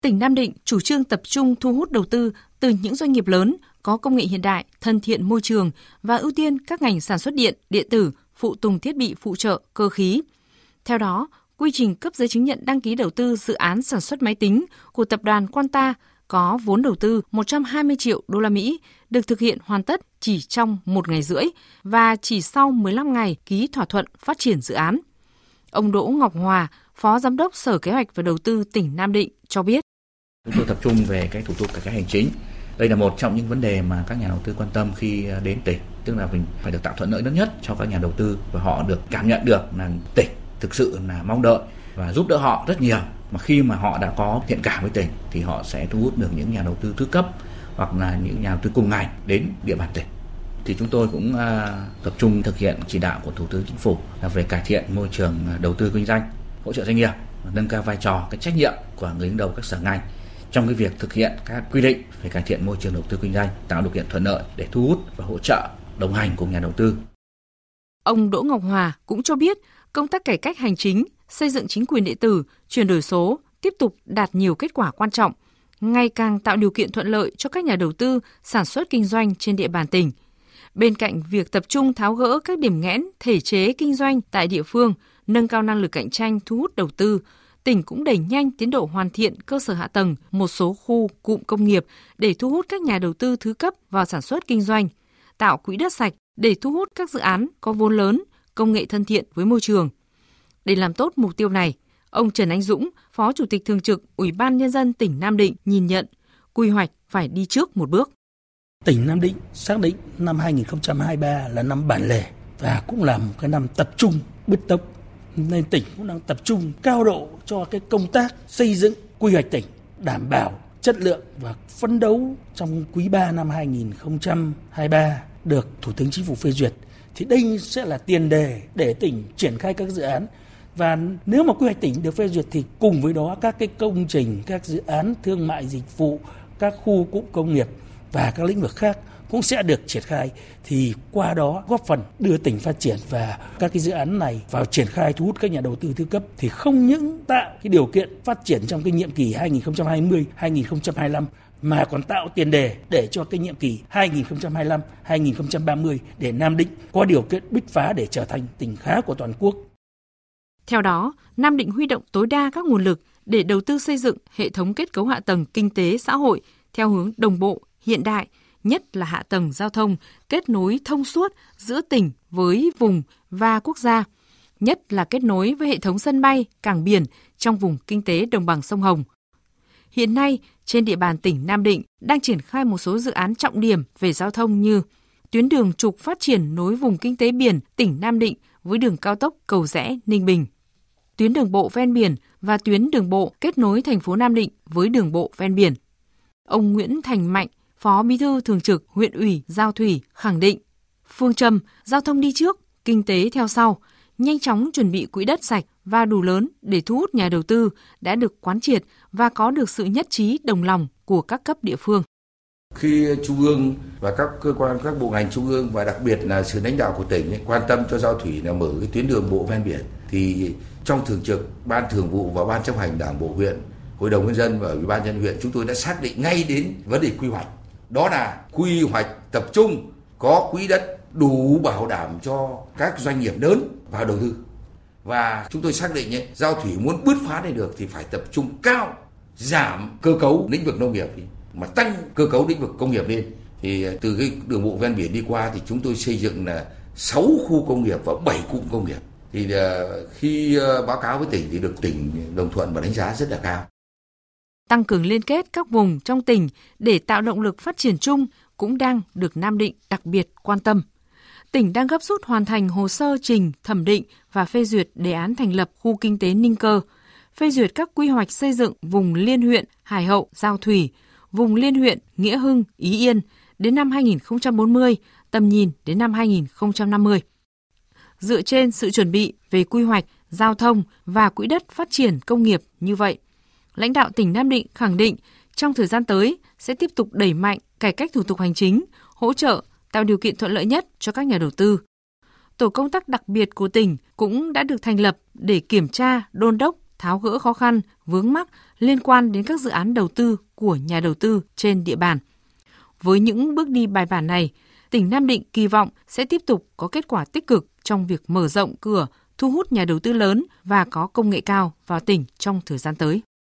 Tỉnh Nam Định chủ trương tập trung thu hút đầu tư từ những doanh nghiệp lớn có công nghệ hiện đại, thân thiện môi trường và ưu tiên các ngành sản xuất điện, điện tử, phụ tùng thiết bị phụ trợ, cơ khí. Theo đó, quy trình cấp giấy chứng nhận đăng ký đầu tư dự án sản xuất máy tính của tập đoàn Quanta có vốn đầu tư 120 triệu đô la Mỹ được thực hiện hoàn tất chỉ trong một ngày rưỡi và chỉ sau 15 ngày ký thỏa thuận phát triển dự án. Ông Đỗ Ngọc Hòa, Phó Giám đốc Sở Kế hoạch và Đầu tư tỉnh Nam Định cho biết. Chúng tôi tập trung về cái thủ tục cải cách hành chính. Đây là một trong những vấn đề mà các nhà đầu tư quan tâm khi à, đến tỉnh, tức là mình phải được tạo thuận lợi lớn nhất cho các nhà đầu tư và họ được cảm nhận được là tỉnh thực sự là mong đợi và giúp đỡ họ rất nhiều. Mà khi mà họ đã có thiện cảm với tỉnh thì họ sẽ thu hút được những nhà đầu tư thứ cấp hoặc là những nhà đầu tư cùng ngành đến địa bàn tỉnh. Thì chúng tôi cũng uh, tập trung thực hiện chỉ đạo của thủ tướng chính phủ là về cải thiện môi trường à, đầu tư kinh doanh hỗ trợ doanh nghiệp nâng cao vai trò cái trách nhiệm của người đứng đầu các sở ngành trong cái việc thực hiện các quy định về cải thiện môi trường đầu tư kinh doanh tạo điều kiện thuận lợi để thu hút và hỗ trợ đồng hành cùng nhà đầu tư. Ông Đỗ Ngọc Hòa cũng cho biết công tác cải cách hành chính, xây dựng chính quyền điện tử, chuyển đổi số tiếp tục đạt nhiều kết quả quan trọng, ngày càng tạo điều kiện thuận lợi cho các nhà đầu tư sản xuất kinh doanh trên địa bàn tỉnh. Bên cạnh việc tập trung tháo gỡ các điểm nghẽn thể chế kinh doanh tại địa phương, nâng cao năng lực cạnh tranh thu hút đầu tư, tỉnh cũng đẩy nhanh tiến độ hoàn thiện cơ sở hạ tầng một số khu cụm công nghiệp để thu hút các nhà đầu tư thứ cấp vào sản xuất kinh doanh, tạo quỹ đất sạch để thu hút các dự án có vốn lớn, công nghệ thân thiện với môi trường. Để làm tốt mục tiêu này, ông Trần Anh Dũng, Phó Chủ tịch Thường trực Ủy ban Nhân dân tỉnh Nam Định nhìn nhận quy hoạch phải đi trước một bước. Tỉnh Nam Định xác định năm 2023 là năm bản lề và cũng là một cái năm tập trung bứt tốc nên tỉnh cũng đang tập trung cao độ cho cái công tác xây dựng quy hoạch tỉnh đảm bảo chất lượng và phấn đấu trong quý 3 năm 2023 được Thủ tướng Chính phủ phê duyệt. Thì đây sẽ là tiền đề để tỉnh triển khai các dự án. Và nếu mà quy hoạch tỉnh được phê duyệt thì cùng với đó các cái công trình, các dự án thương mại dịch vụ, các khu cụm công nghiệp và các lĩnh vực khác cũng sẽ được triển khai thì qua đó góp phần đưa tỉnh phát triển và các cái dự án này vào triển khai thu hút các nhà đầu tư thứ cấp thì không những tạo cái điều kiện phát triển trong cái nhiệm kỳ 2020 2025 mà còn tạo tiền đề để cho cái nhiệm kỳ 2025-2030 để Nam Định có điều kiện bứt phá để trở thành tỉnh khá của toàn quốc. Theo đó, Nam Định huy động tối đa các nguồn lực để đầu tư xây dựng hệ thống kết cấu hạ tầng kinh tế xã hội theo hướng đồng bộ, hiện đại, nhất là hạ tầng giao thông kết nối thông suốt giữa tỉnh với vùng và quốc gia, nhất là kết nối với hệ thống sân bay, cảng biển trong vùng kinh tế đồng bằng sông Hồng. Hiện nay, trên địa bàn tỉnh Nam Định đang triển khai một số dự án trọng điểm về giao thông như tuyến đường trục phát triển nối vùng kinh tế biển tỉnh Nam Định với đường cao tốc Cầu Rẽ Ninh Bình, tuyến đường bộ ven biển và tuyến đường bộ kết nối thành phố Nam Định với đường bộ ven biển. Ông Nguyễn Thành Mạnh, Phó Bí thư Thường trực huyện ủy Giao Thủy khẳng định, phương châm giao thông đi trước, kinh tế theo sau, nhanh chóng chuẩn bị quỹ đất sạch và đủ lớn để thu hút nhà đầu tư đã được quán triệt và có được sự nhất trí đồng lòng của các cấp địa phương. Khi Trung ương và các cơ quan, các bộ ngành Trung ương và đặc biệt là sự lãnh đạo của tỉnh quan tâm cho giao thủy là mở cái tuyến đường bộ ven biển thì trong thường trực ban thường vụ và ban chấp hành đảng bộ huyện hội đồng nhân dân và ủy ban nhân huyện chúng tôi đã xác định ngay đến vấn đề quy hoạch đó là quy hoạch tập trung có quỹ đất đủ bảo đảm cho các doanh nghiệp lớn vào đầu tư. Và chúng tôi xác định ấy, giao thủy muốn bứt phá này được thì phải tập trung cao giảm cơ cấu lĩnh vực nông nghiệp. Mà tăng cơ cấu lĩnh vực công nghiệp lên thì từ cái đường bộ ven biển đi qua thì chúng tôi xây dựng là 6 khu công nghiệp và 7 cụm công nghiệp. Thì ờ, khi ờ, báo cáo với tỉnh thì được tỉnh đồng thuận và đánh giá rất là cao tăng cường liên kết các vùng trong tỉnh để tạo động lực phát triển chung cũng đang được Nam Định đặc biệt quan tâm. Tỉnh đang gấp rút hoàn thành hồ sơ trình, thẩm định và phê duyệt đề án thành lập khu kinh tế Ninh Cơ, phê duyệt các quy hoạch xây dựng vùng liên huyện Hải Hậu, Giao Thủy, vùng liên huyện Nghĩa Hưng, Ý Yên đến năm 2040, tầm nhìn đến năm 2050. Dựa trên sự chuẩn bị về quy hoạch, giao thông và quỹ đất phát triển công nghiệp như vậy, lãnh đạo tỉnh Nam Định khẳng định trong thời gian tới sẽ tiếp tục đẩy mạnh cải cách thủ tục hành chính, hỗ trợ, tạo điều kiện thuận lợi nhất cho các nhà đầu tư. Tổ công tác đặc biệt của tỉnh cũng đã được thành lập để kiểm tra, đôn đốc, tháo gỡ khó khăn, vướng mắc liên quan đến các dự án đầu tư của nhà đầu tư trên địa bàn. Với những bước đi bài bản này, tỉnh Nam Định kỳ vọng sẽ tiếp tục có kết quả tích cực trong việc mở rộng cửa, thu hút nhà đầu tư lớn và có công nghệ cao vào tỉnh trong thời gian tới.